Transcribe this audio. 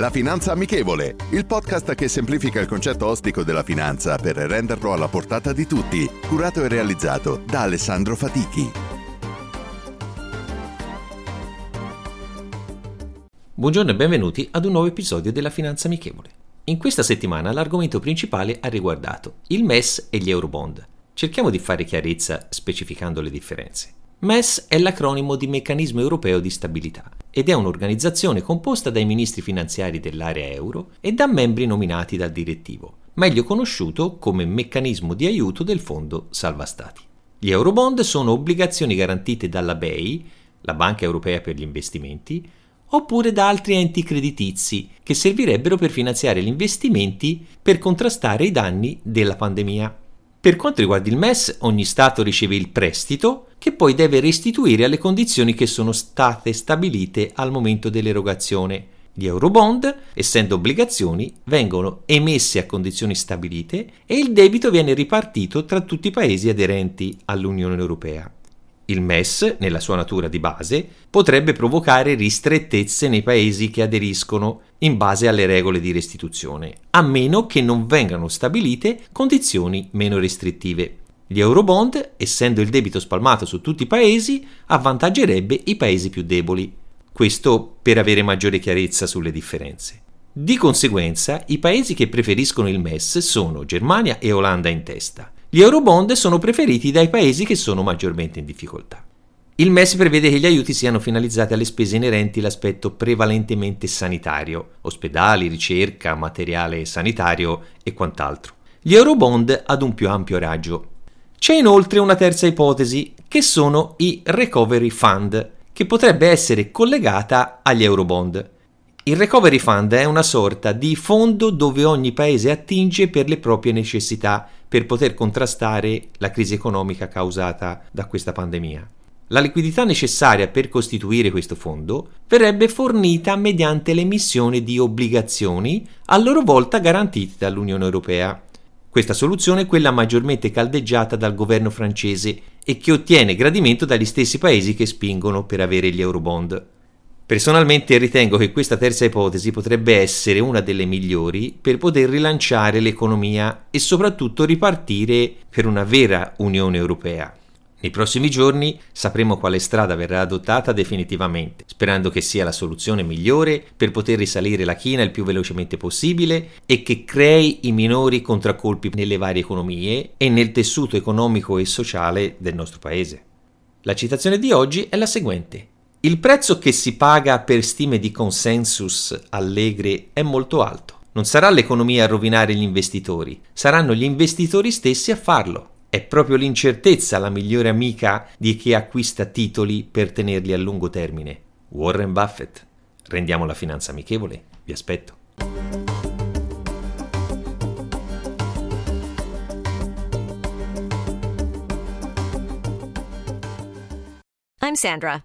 La Finanza Amichevole, il podcast che semplifica il concetto ostico della finanza per renderlo alla portata di tutti, curato e realizzato da Alessandro Fatichi. Buongiorno e benvenuti ad un nuovo episodio della Finanza Amichevole. In questa settimana l'argomento principale ha riguardato il MES e gli Eurobond. Cerchiamo di fare chiarezza specificando le differenze. MES è l'acronimo di Meccanismo Europeo di Stabilità ed è un'organizzazione composta dai ministri finanziari dell'area euro e da membri nominati dal direttivo, meglio conosciuto come meccanismo di aiuto del Fondo Salva Stati. Gli Eurobond sono obbligazioni garantite dalla BEI, la Banca Europea per gli Investimenti, oppure da altri enti creditizi che servirebbero per finanziare gli investimenti per contrastare i danni della pandemia. Per quanto riguarda il MES, ogni Stato riceve il prestito che poi deve restituire alle condizioni che sono state stabilite al momento dell'erogazione. Gli Eurobond, essendo obbligazioni, vengono emessi a condizioni stabilite e il debito viene ripartito tra tutti i paesi aderenti all'Unione Europea. Il MES, nella sua natura di base, potrebbe provocare ristrettezze nei paesi che aderiscono in base alle regole di restituzione, a meno che non vengano stabilite condizioni meno restrittive. Gli Eurobond, essendo il debito spalmato su tutti i paesi, avvantaggerebbe i paesi più deboli. Questo per avere maggiore chiarezza sulle differenze. Di conseguenza, i paesi che preferiscono il MES sono Germania e Olanda in testa, gli eurobond sono preferiti dai paesi che sono maggiormente in difficoltà. Il MES prevede che gli aiuti siano finalizzati alle spese inerenti all'aspetto prevalentemente sanitario, ospedali, ricerca, materiale sanitario e quant'altro. Gli eurobond ad un più ampio raggio. C'è inoltre una terza ipotesi, che sono i recovery fund, che potrebbe essere collegata agli eurobond. Il Recovery Fund è una sorta di fondo dove ogni paese attinge per le proprie necessità per poter contrastare la crisi economica causata da questa pandemia. La liquidità necessaria per costituire questo fondo verrebbe fornita mediante l'emissione di obbligazioni a loro volta garantite dall'Unione Europea. Questa soluzione è quella maggiormente caldeggiata dal governo francese e che ottiene gradimento dagli stessi paesi che spingono per avere gli eurobond. Personalmente ritengo che questa terza ipotesi potrebbe essere una delle migliori per poter rilanciare l'economia e soprattutto ripartire per una vera Unione Europea. Nei prossimi giorni sapremo quale strada verrà adottata definitivamente, sperando che sia la soluzione migliore per poter risalire la china il più velocemente possibile e che crei i minori contraccolpi nelle varie economie e nel tessuto economico e sociale del nostro paese. La citazione di oggi è la seguente. Il prezzo che si paga per stime di consensus allegre è molto alto. Non sarà l'economia a rovinare gli investitori, saranno gli investitori stessi a farlo. È proprio l'incertezza la migliore amica di chi acquista titoli per tenerli a lungo termine. Warren Buffett. Rendiamo la finanza amichevole. Vi aspetto. I'm Sandra,